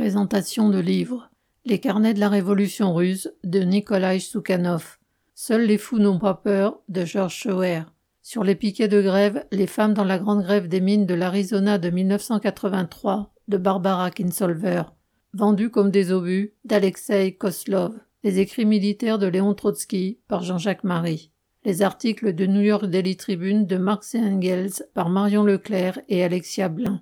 Présentation de livres Les carnets de la Révolution russe de Nikolai Soukhanov. Seuls les fous n'ont pas peur de George Schauer. Sur les piquets de grève, les femmes dans la grande grève des mines de l'Arizona de 1983 de Barbara Kinsolver. Vendus comme des obus d'Alexei Koslov. Les écrits militaires de Léon Trotsky par Jean-Jacques Marie. Les articles de New York Daily Tribune de Marx et Engels par Marion Leclerc et Alexia Blin.